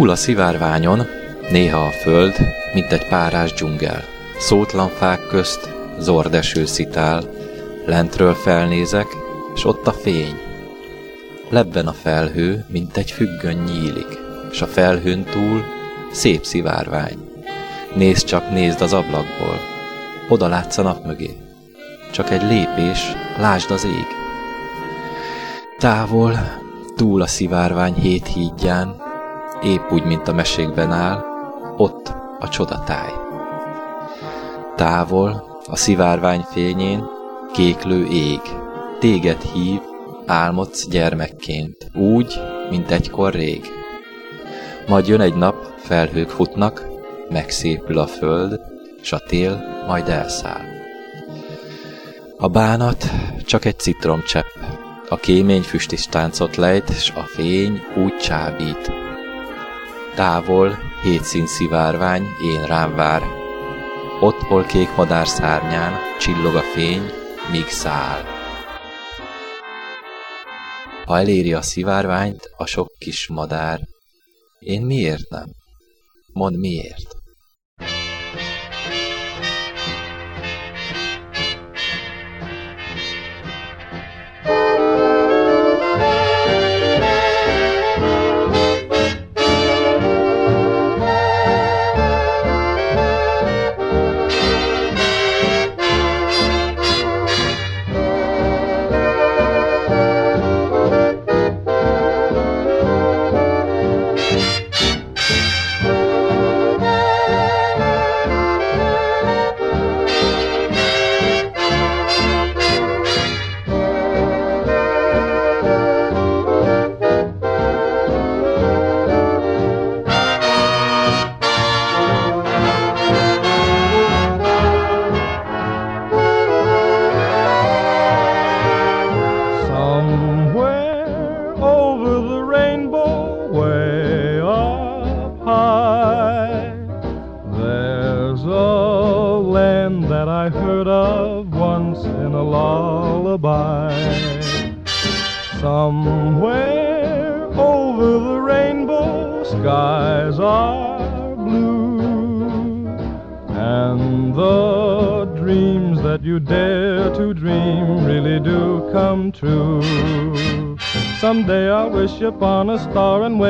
Túl a szivárványon, néha a föld, mint egy párás dzsungel. Szótlan fák közt, zordeső szitál, lentről felnézek, és ott a fény. Lebben a felhő, mint egy függön nyílik, és a felhőn túl szép szivárvány. Nézd csak, nézd az ablakból, oda látsz a nap mögé. Csak egy lépés, lásd az ég. Távol, túl a szivárvány hét hídján, épp úgy, mint a mesékben áll, ott a csodatáj. Távol, a szivárvány fényén, kéklő ég, téged hív, álmodsz gyermekként, úgy, mint egykor rég. Majd jön egy nap, felhők futnak, megszépül a föld, s a tél majd elszáll. A bánat csak egy citromcsepp, a kémény füstis táncot lejt, s a fény úgy csábít. Távol, hétszín szivárvány, én rám vár. Ott, hol kék madár szárnyán, csillog a fény, míg száll. Ha eléri a szivárványt a sok kis madár, én miért nem? Mondd miért?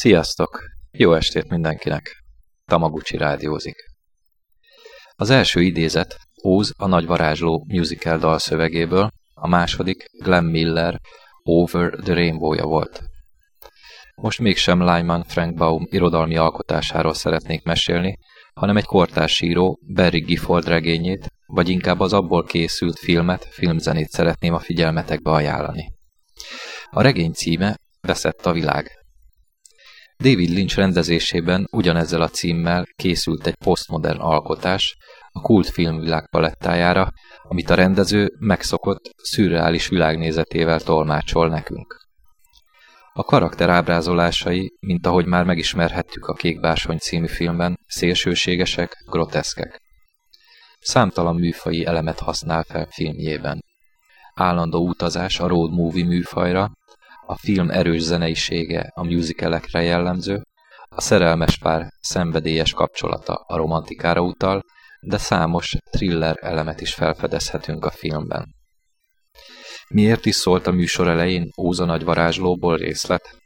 Sziasztok! Jó estét mindenkinek! Tamaguchi rádiózik. Az első idézet Óz a nagy varázsló musical dalszövegéből, a második Glenn Miller Over the Rainbow-ja volt. Most mégsem Lyman Frank Baum irodalmi alkotásáról szeretnék mesélni, hanem egy kortárs író Barry Gifford regényét, vagy inkább az abból készült filmet, filmzenét szeretném a figyelmetekbe ajánlani. A regény címe Veszett a világ. David Lynch rendezésében ugyanezzel a címmel készült egy posztmodern alkotás a kult filmvilág palettájára, amit a rendező megszokott, szürreális világnézetével tolmácsol nekünk. A karakter ábrázolásai, mint ahogy már megismerhettük a Kék Bársony című filmben, szélsőségesek, groteszkek. Számtalan műfai elemet használ fel filmjében. Állandó utazás a road movie műfajra, a film erős zeneisége a musicalekre jellemző, a szerelmes pár szenvedélyes kapcsolata a romantikára utal, de számos thriller elemet is felfedezhetünk a filmben. Miért is szólt a műsor elején Óza nagy varázslóból részlet?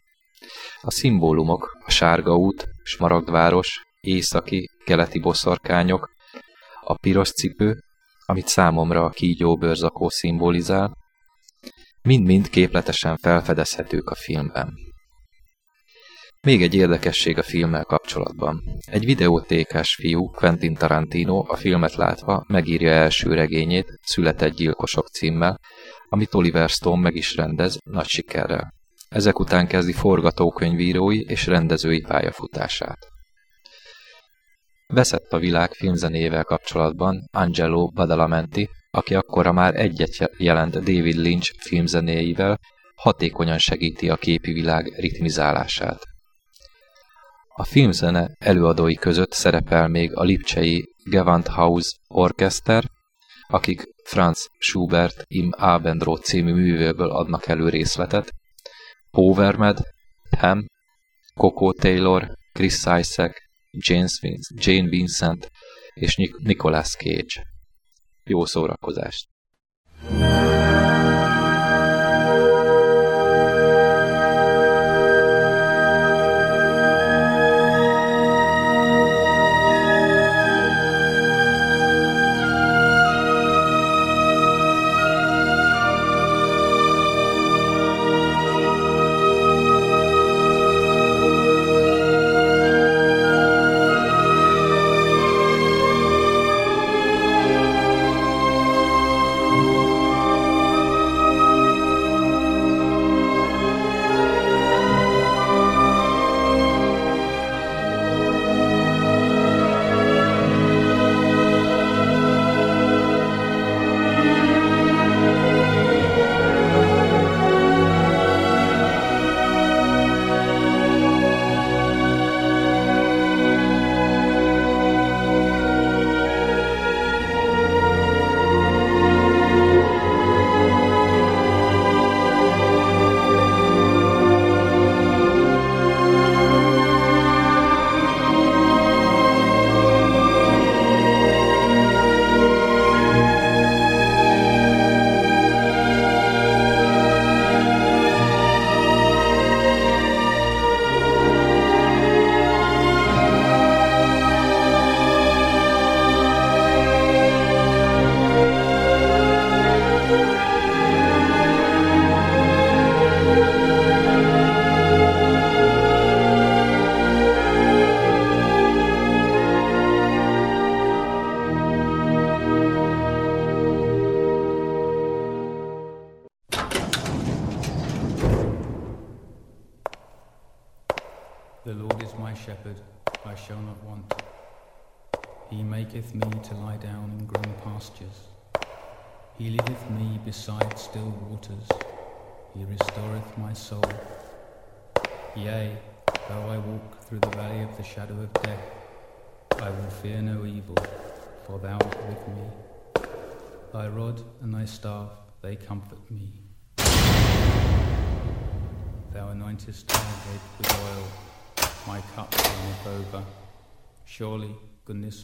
A szimbólumok a sárga út, smaragdváros, északi, keleti boszorkányok, a piros cipő, amit számomra a kígyó bőrzakó szimbolizál, mind-mind képletesen felfedezhetők a filmben. Még egy érdekesség a filmmel kapcsolatban. Egy videótékás fiú, Quentin Tarantino a filmet látva megírja első regényét, Született gyilkosok címmel, amit Oliver Stone meg is rendez, nagy sikerrel. Ezek után kezdi forgatókönyvírói és rendezői pályafutását. Veszett a világ filmzenével kapcsolatban Angelo Badalamenti, aki akkora már egyet jelent David Lynch filmzenéivel, hatékonyan segíti a képi világ ritmizálását. A filmzene előadói között szerepel még a lipcsei Gewandhaus Orchester, akik Franz Schubert im Abendrot című művéből adnak elő részletet, Powermed, Ham, Coco Taylor, Chris Isaac, Jane Vincent és Nicolas Cage. Jó szórakozást!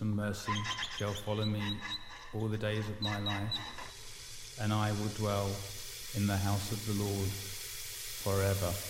And mercy shall follow me all the days of my life, and I will dwell in the house of the Lord forever.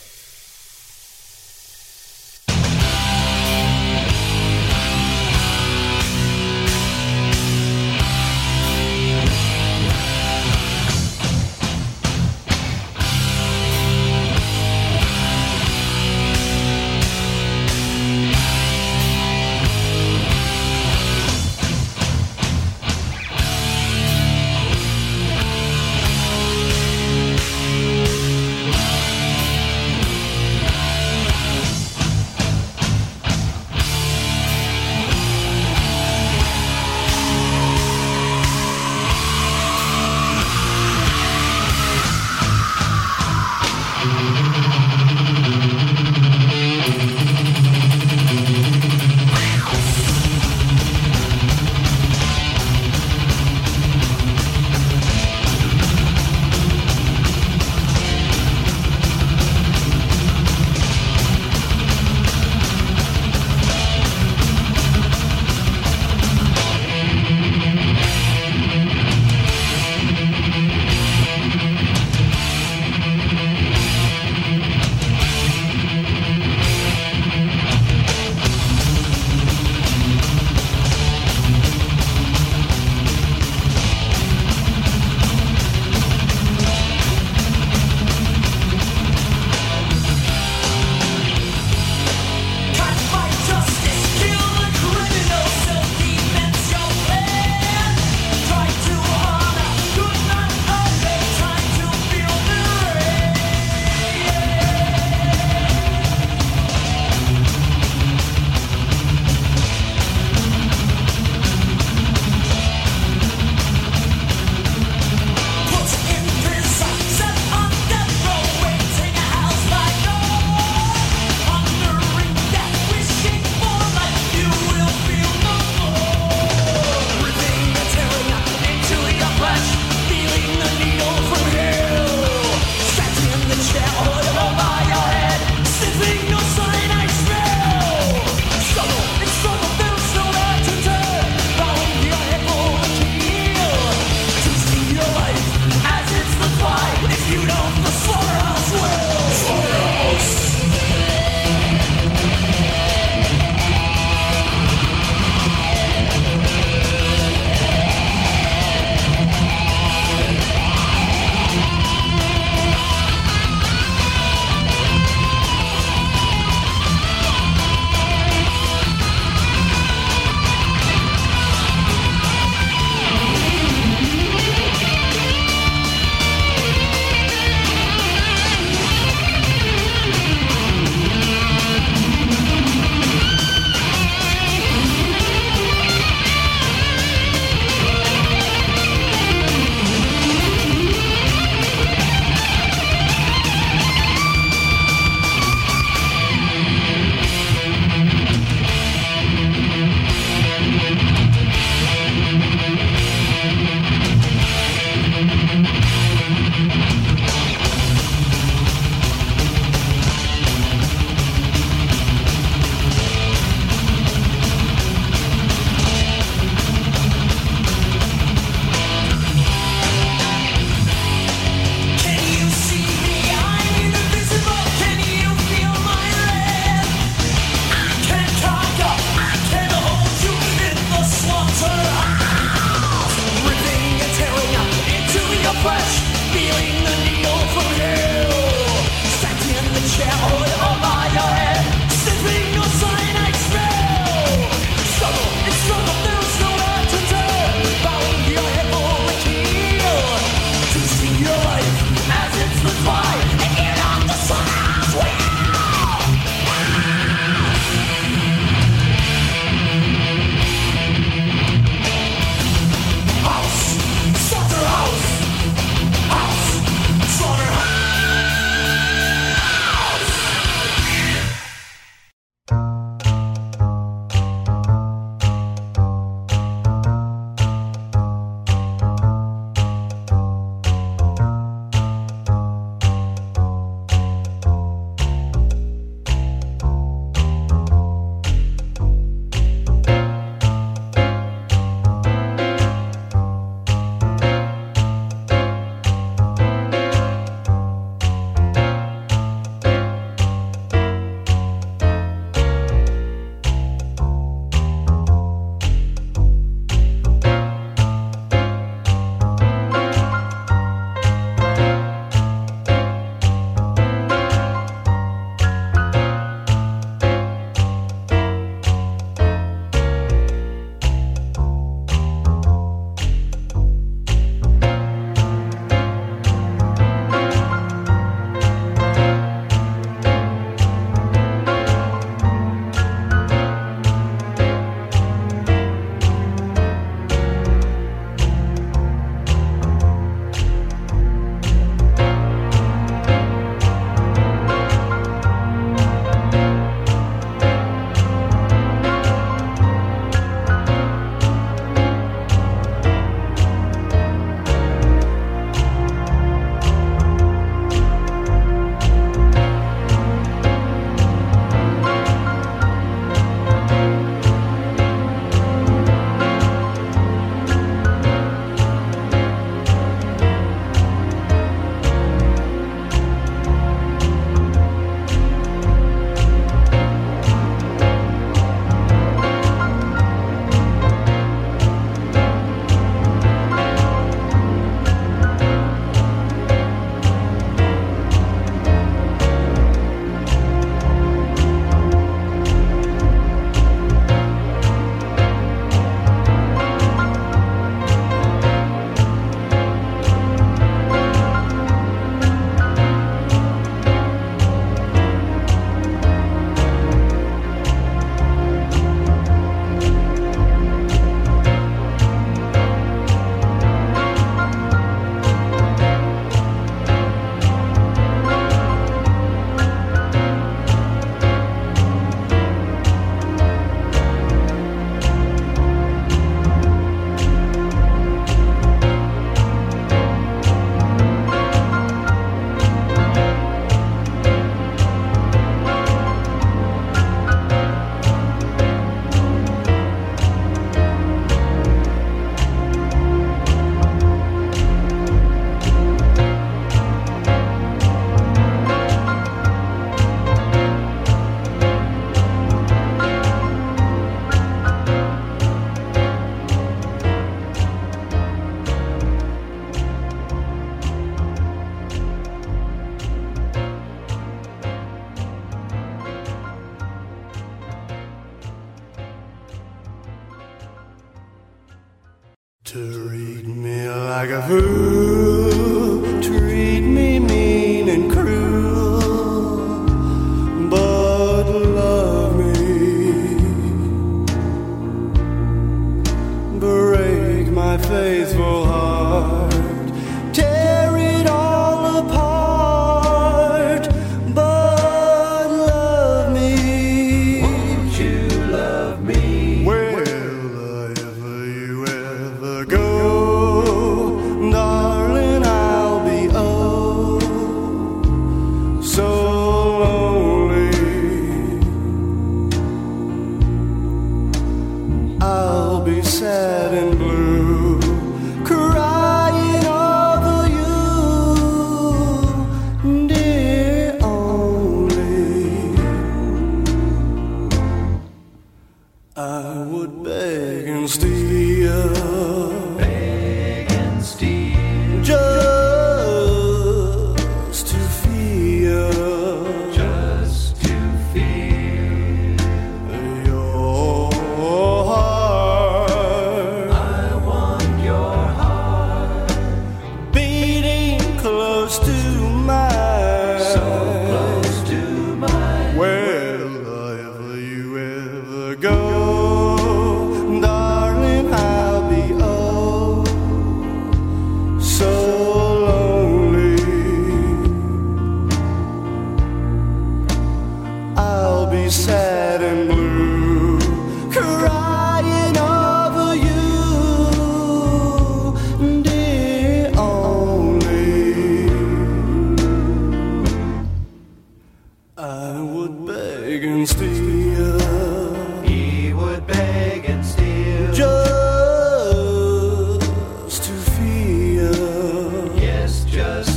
Just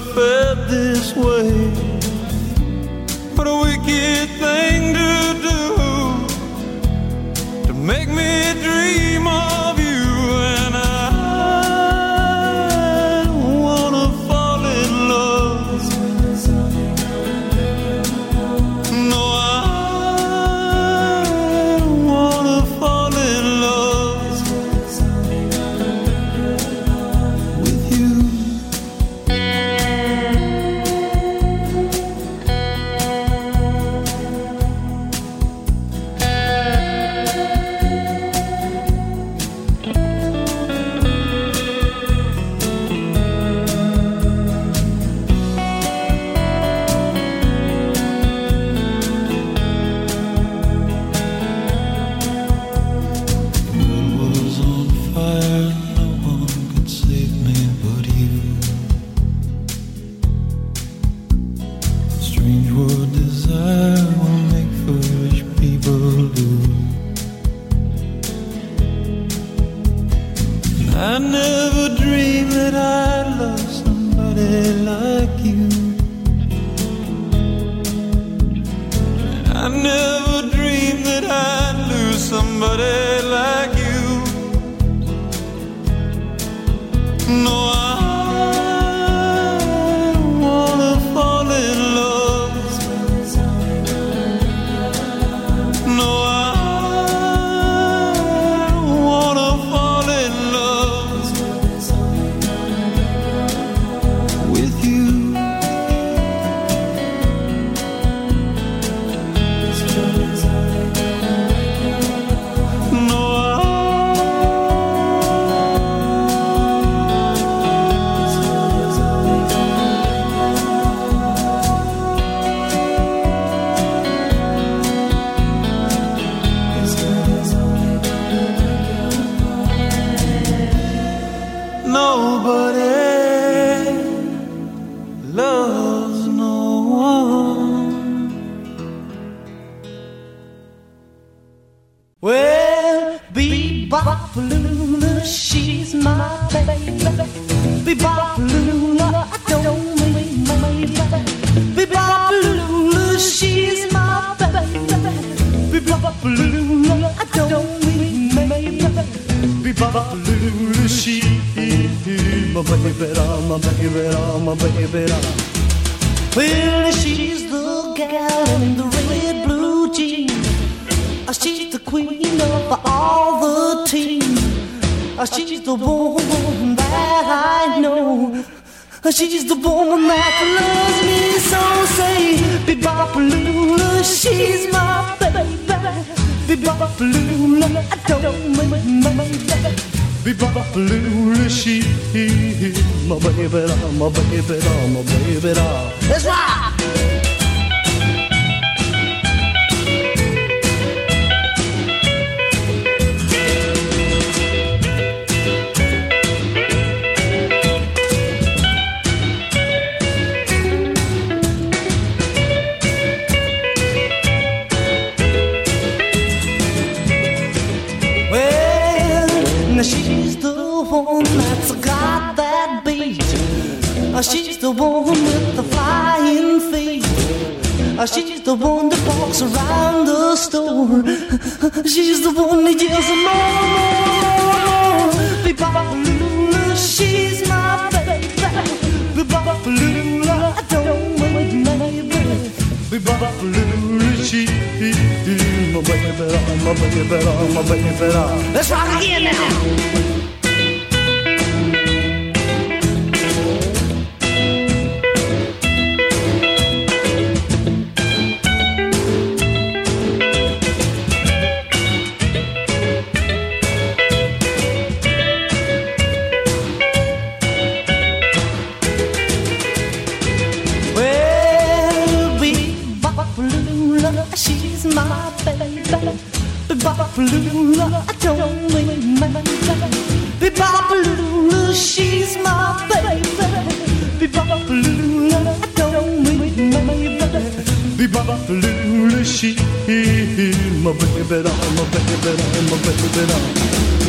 felt this way, but we can. She's the one that walks around the store. She's the one that yells more, more, more. Bebopalula, she's my baby. Bebopalula, I don't make maybe. Bebopalula, she's my baby, my baby, my baby. Let's rock again now. baby doll, my baby doll, my baby doll.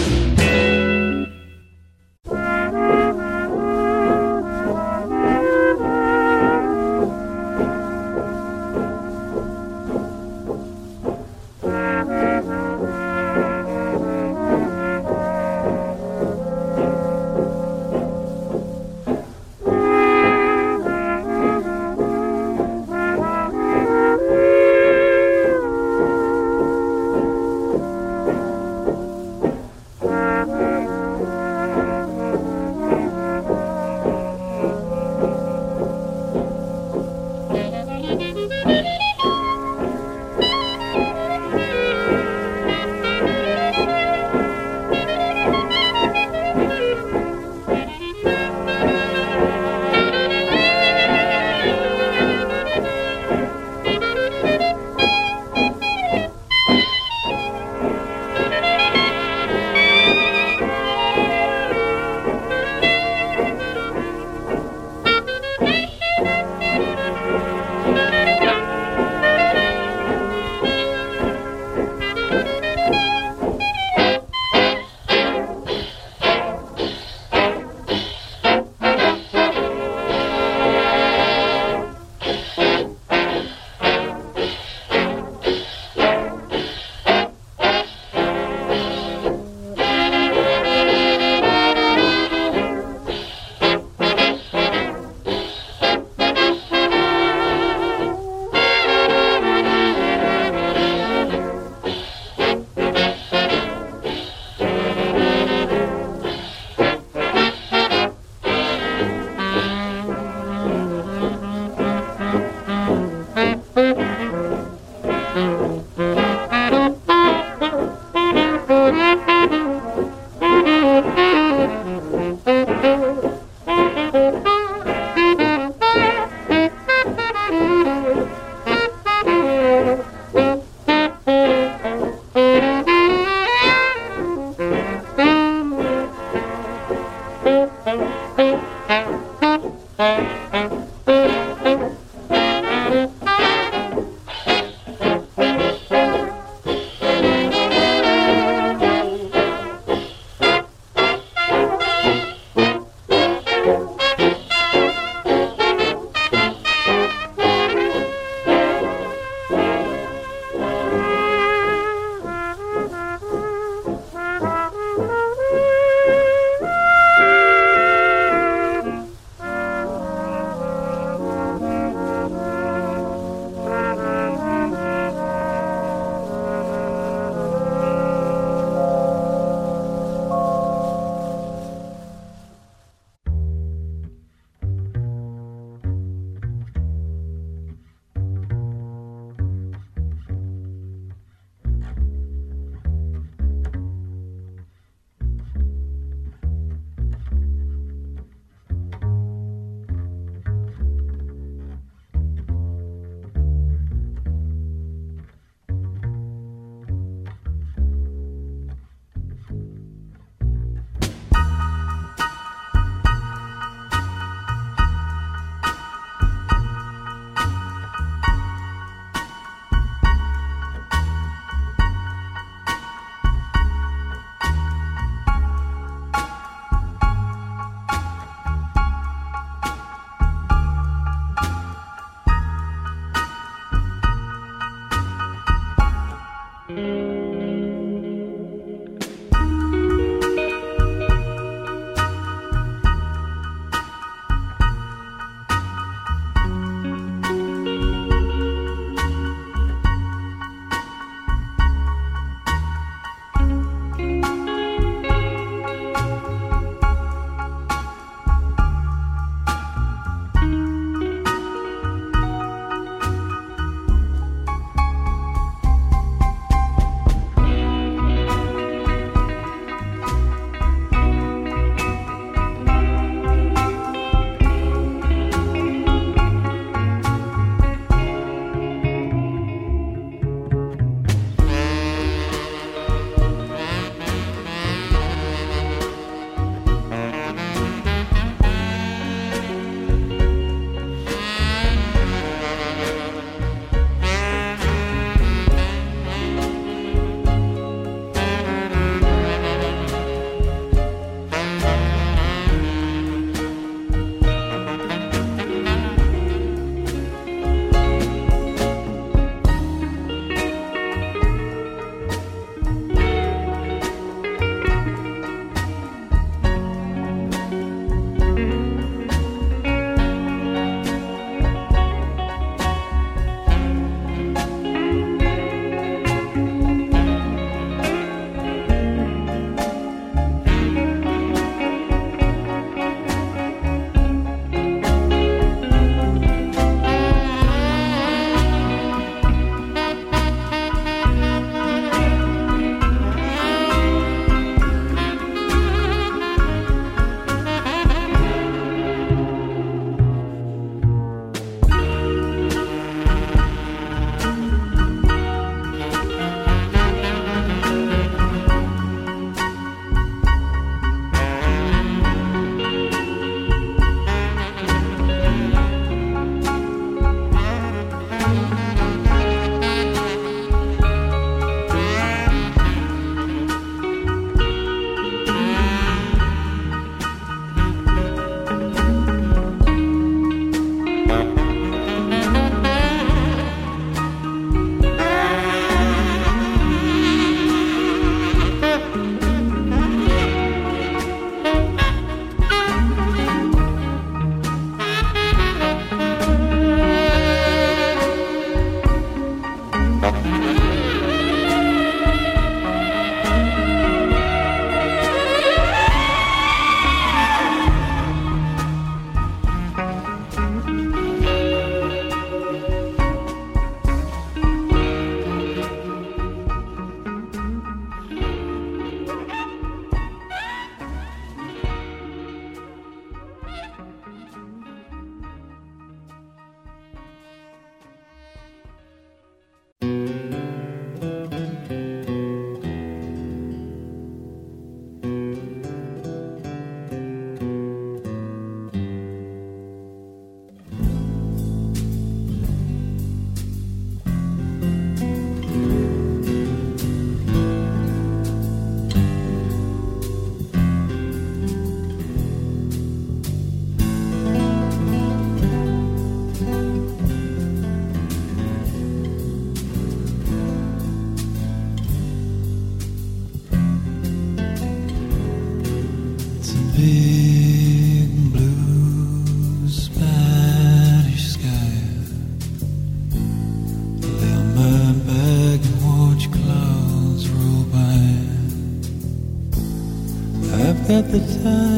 at the time.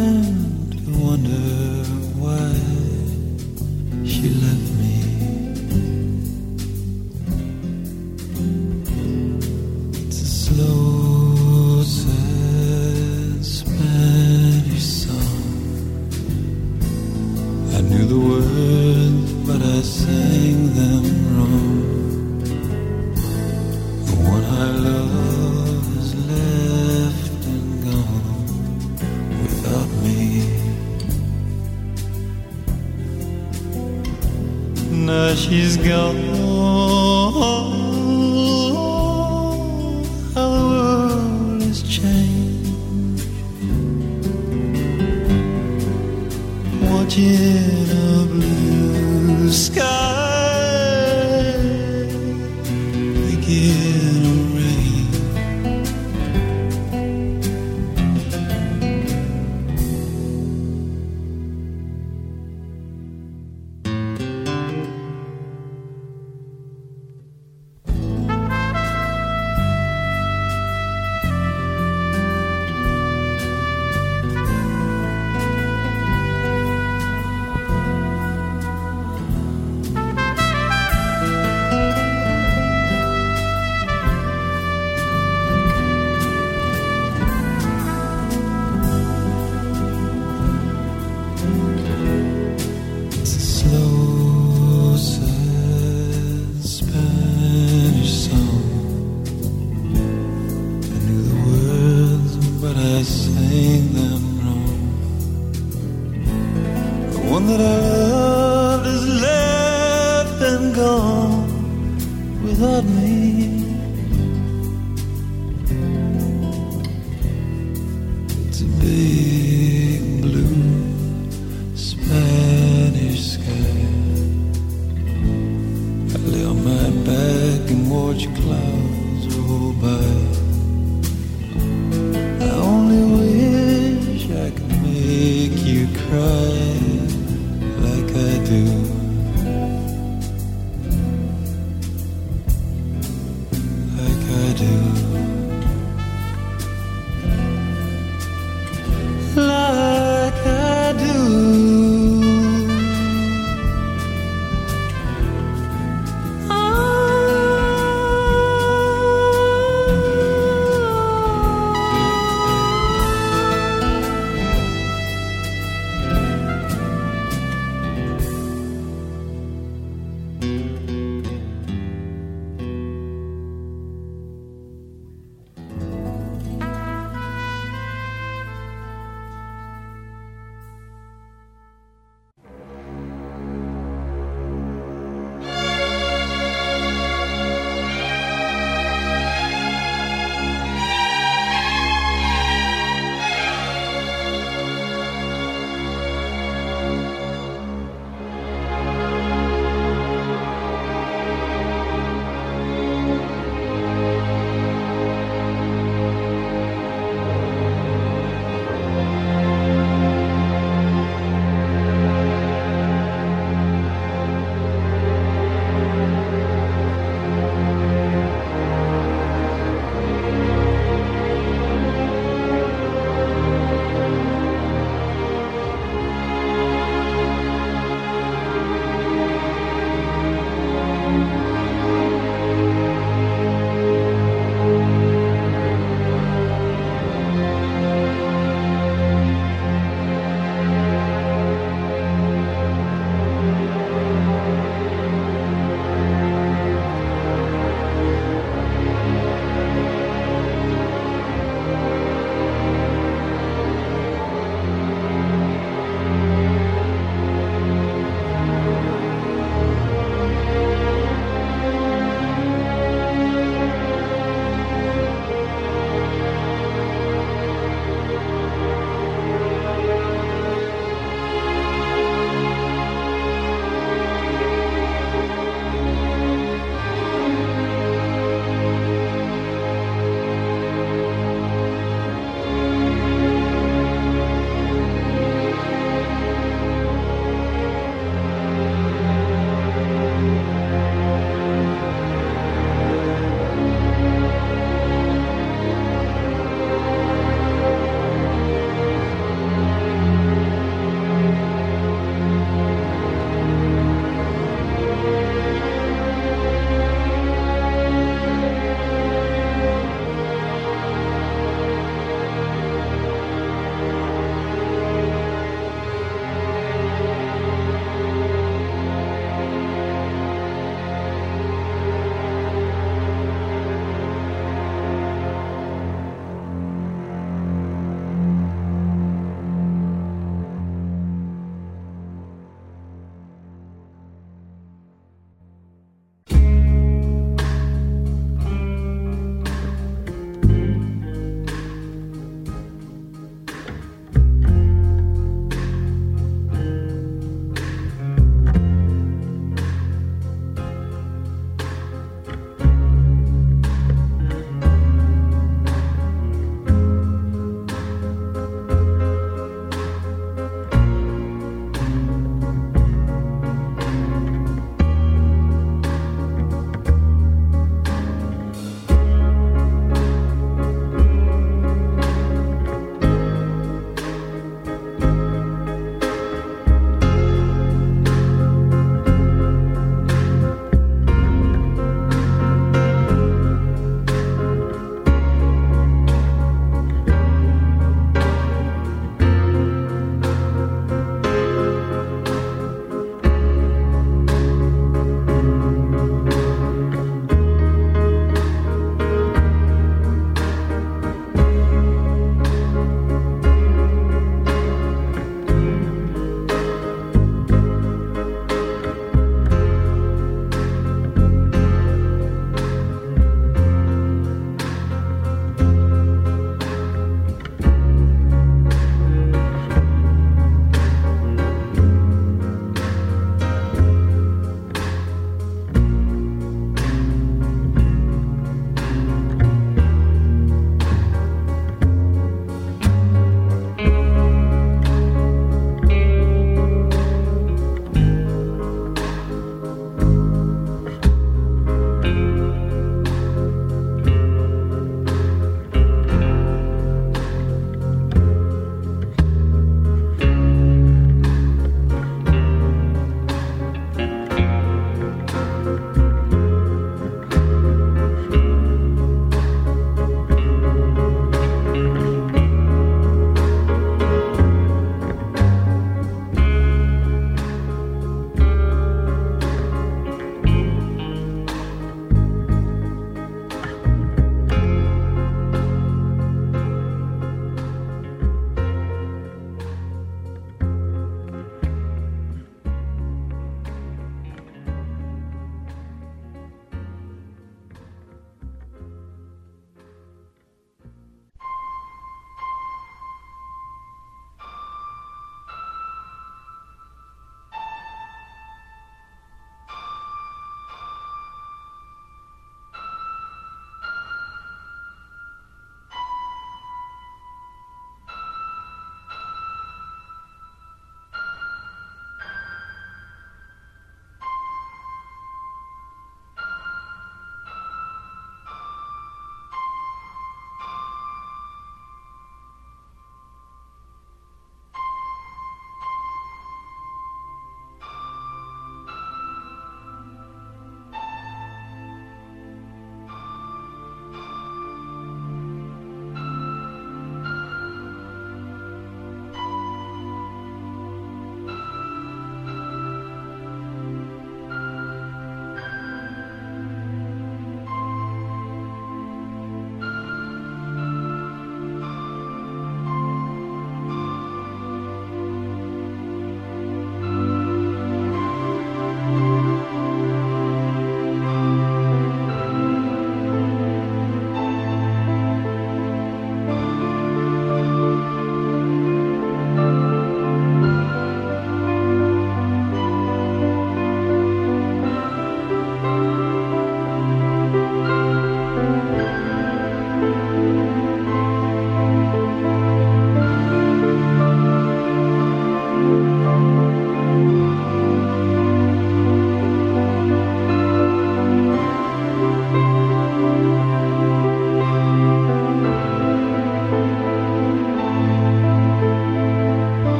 girl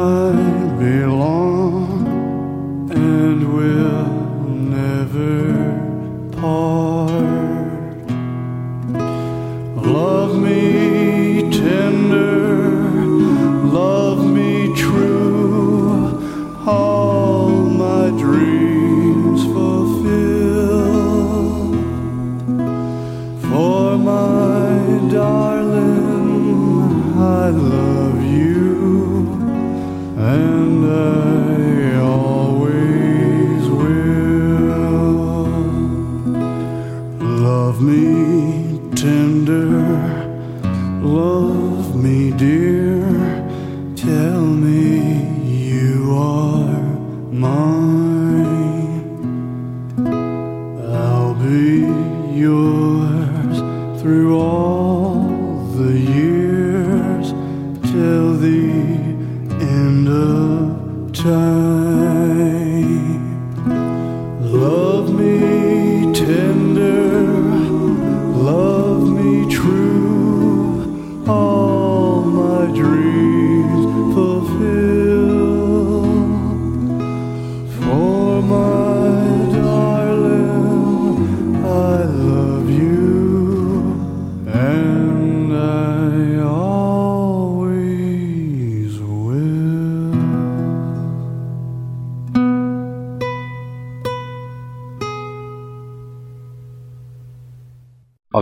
I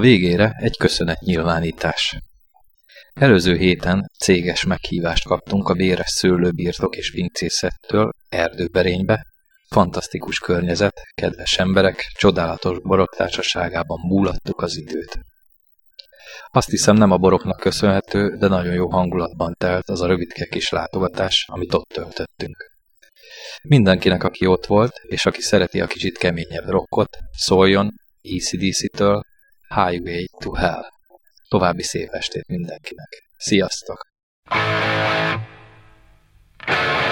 végére egy köszönet nyilvánítás. Előző héten céges meghívást kaptunk a véres szőlőbirtok és pincészettől erdőberénybe, fantasztikus környezet, kedves emberek, csodálatos borok társaságában múlattuk az időt. Azt hiszem nem a boroknak köszönhető, de nagyon jó hangulatban telt az a rövidke kis látogatás, amit ott töltöttünk. Mindenkinek, aki ott volt, és aki szereti a kicsit keményebb rockot, szóljon ACDC-től Highway to Hell. További szép estét mindenkinek. Sziasztok! Thank